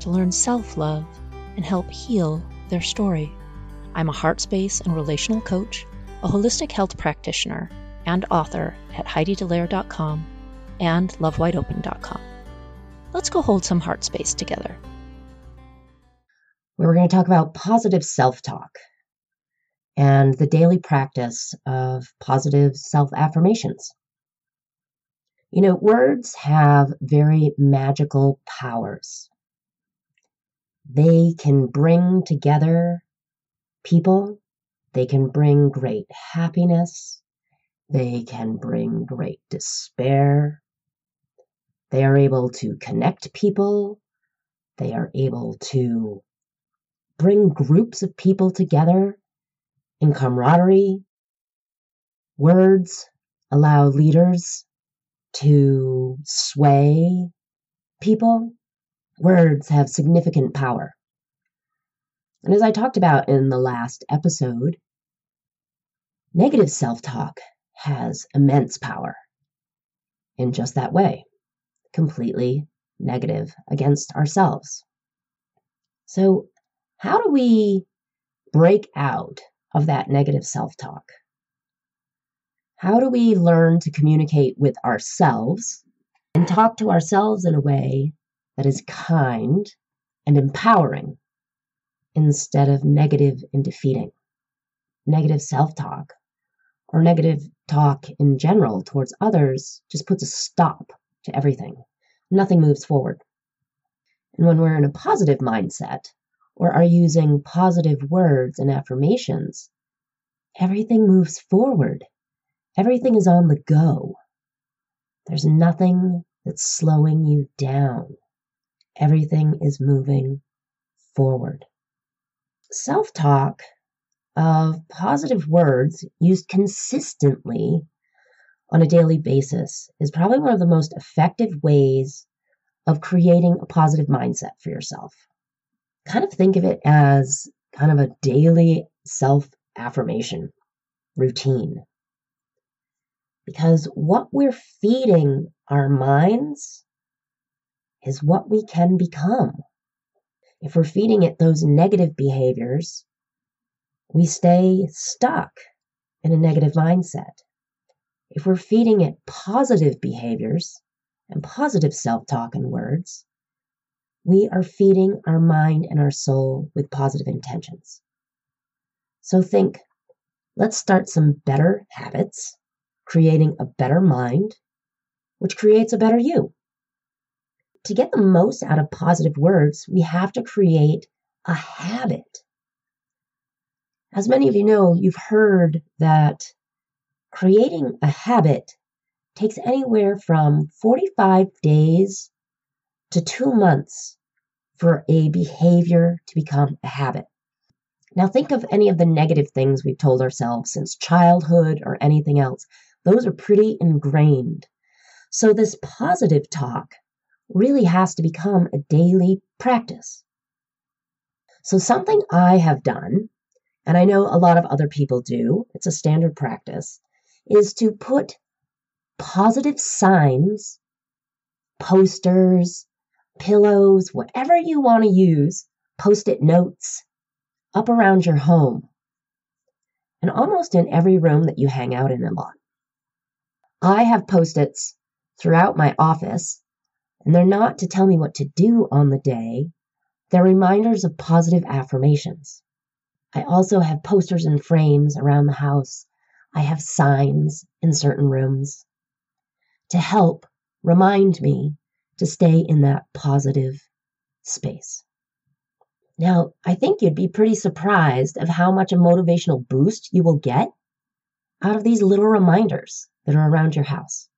to learn self love and help heal their story. I'm a heart space and relational coach, a holistic health practitioner, and author at HeidiDellaire.com and LoveWideOpen.com. Let's go hold some heart space together. We're going to talk about positive self talk and the daily practice of positive self affirmations. You know, words have very magical powers. They can bring together people, they can bring great happiness, they can bring great despair. They are able to connect people, they are able to bring groups of people together in camaraderie. Words allow leaders to sway people Words have significant power. And as I talked about in the last episode, negative self talk has immense power in just that way completely negative against ourselves. So, how do we break out of that negative self talk? How do we learn to communicate with ourselves and talk to ourselves in a way that is kind and empowering instead of negative and defeating. Negative self talk or negative talk in general towards others just puts a stop to everything. Nothing moves forward. And when we're in a positive mindset or are using positive words and affirmations, everything moves forward. Everything is on the go. There's nothing that's slowing you down. Everything is moving forward. Self talk of positive words used consistently on a daily basis is probably one of the most effective ways of creating a positive mindset for yourself. Kind of think of it as kind of a daily self affirmation routine. Because what we're feeding our minds is what we can become. If we're feeding it those negative behaviors, we stay stuck in a negative mindset. If we're feeding it positive behaviors and positive self talk and words, we are feeding our mind and our soul with positive intentions. So think, let's start some better habits, creating a better mind, which creates a better you to get the most out of positive words, we have to create a habit. As many of you know, you've heard that creating a habit takes anywhere from 45 days to two months for a behavior to become a habit. Now, think of any of the negative things we've told ourselves since childhood or anything else. Those are pretty ingrained. So, this positive talk really has to become a daily practice. So, something I have done, and I know a lot of other people do, it's a standard practice, is to put positive signs, posters, pillows, whatever you want to use, post it notes up around your home and almost in every room that you hang out in a lot. I have post its throughout my office and they're not to tell me what to do on the day, they're reminders of positive affirmations. I also have posters and frames around the house. I have signs in certain rooms to help remind me to stay in that positive space. Now, I think you'd be pretty surprised of how much a motivational boost you will get out of these little reminders that are around your house.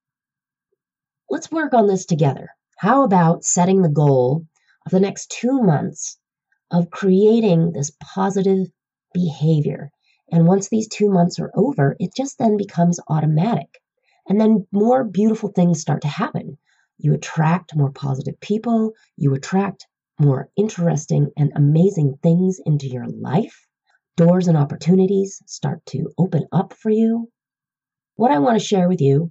Let's work on this together. How about setting the goal of the next two months of creating this positive behavior. And once these two months are over, it just then becomes automatic. And then more beautiful things start to happen. You attract more positive people, you attract more interesting and amazing things into your life. Doors and opportunities start to open up for you. What I want to share with you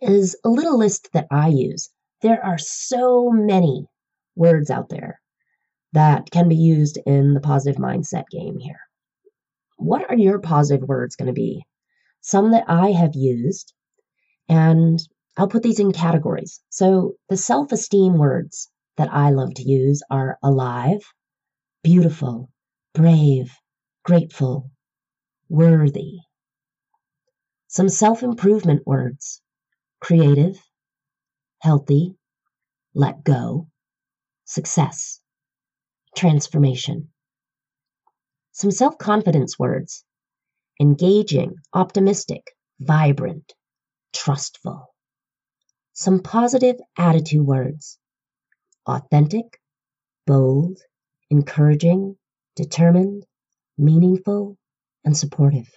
is a little list that I use. There are so many words out there that can be used in the positive mindset game here. What are your positive words going to be? Some that I have used, and I'll put these in categories. So the self esteem words that I love to use are alive, beautiful, brave, grateful, worthy. Some self improvement words creative, healthy, let go, success, transformation. Some self confidence words engaging, optimistic, vibrant, trustful. Some positive attitude words authentic, bold, encouraging, determined, meaningful, and supportive.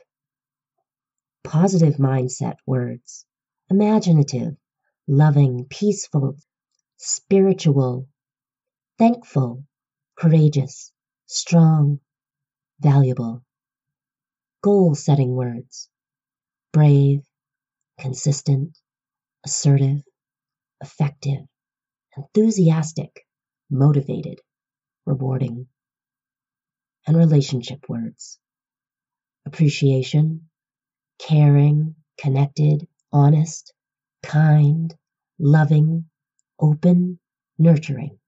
Positive mindset words imaginative, loving, peaceful, spiritual, thankful, courageous, strong, valuable. Goal setting words brave, consistent, assertive, effective, enthusiastic, motivated, rewarding. And relationship words appreciation, caring, connected, honest, kind, loving, open, nurturing,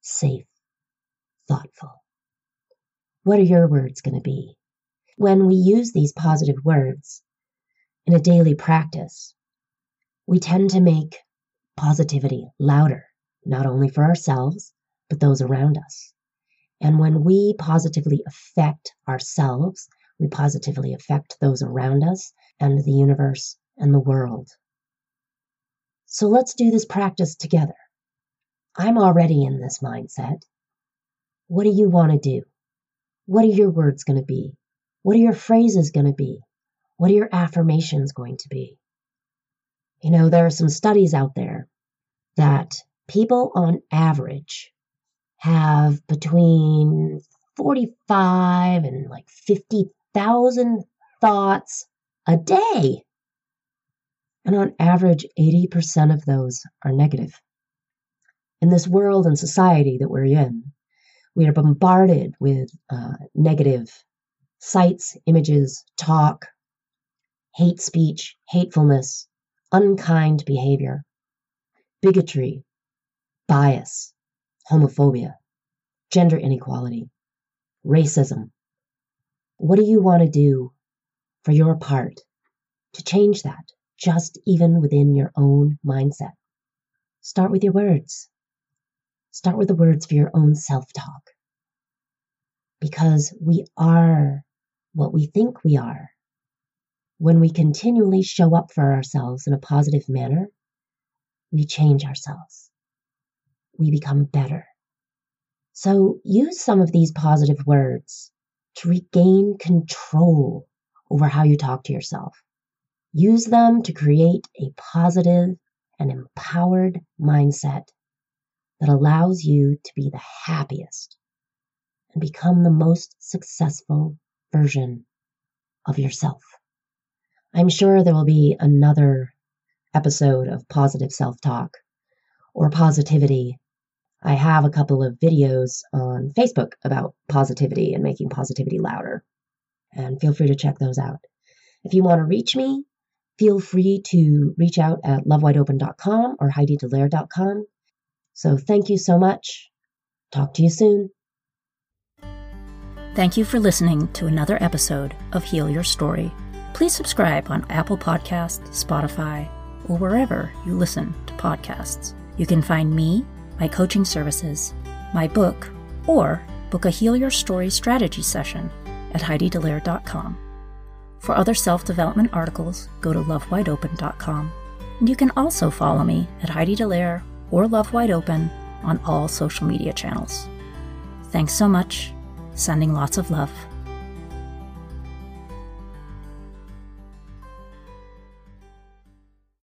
safe, thoughtful. What are your words going to be? When we use these positive words in a daily practice, we tend to make positivity louder not only for ourselves, but those around us. And when we positively affect ourselves, we positively affect those around us and the universe and the world. So let's do this practice together. I'm already in this mindset. What do you want to do? What are your words going to be? What are your phrases going to be? What are your affirmations going to be? You know, there are some studies out there that people on average have between 45 and like 50,000 thoughts a day. And on average, 80% of those are negative. In this world and society that we're in, we are bombarded with uh, negative sights, images, talk, hate speech, hatefulness, unkind behavior, bigotry, bias, homophobia, gender inequality, racism. What do you want to do for your part to change that, just even within your own mindset? Start with your words. Start with the words for your own self talk. Because we are what we think we are. When we continually show up for ourselves in a positive manner, we change ourselves we become better. So use some of these positive words to regain control over how you talk to yourself. Use them to create a positive and empowered mindset that allows you to be the happiest and become the most successful version of yourself. I'm sure there will be another episode of positive self talk or positivity I have a couple of videos on Facebook about positivity and making positivity louder. And feel free to check those out. If you want to reach me, feel free to reach out at lovewideopen.com or heididellaire.com. So thank you so much. Talk to you soon. Thank you for listening to another episode of Heal Your Story. Please subscribe on Apple Podcasts, Spotify, or wherever you listen to podcasts. You can find me my coaching services, my book, or book a Heal Your Story strategy session at HeidiDellaire.com. For other self development articles, go to lovewideopen.com. And you can also follow me at Heidi Dellaire or Love Wide Open on all social media channels. Thanks so much. Sending lots of love.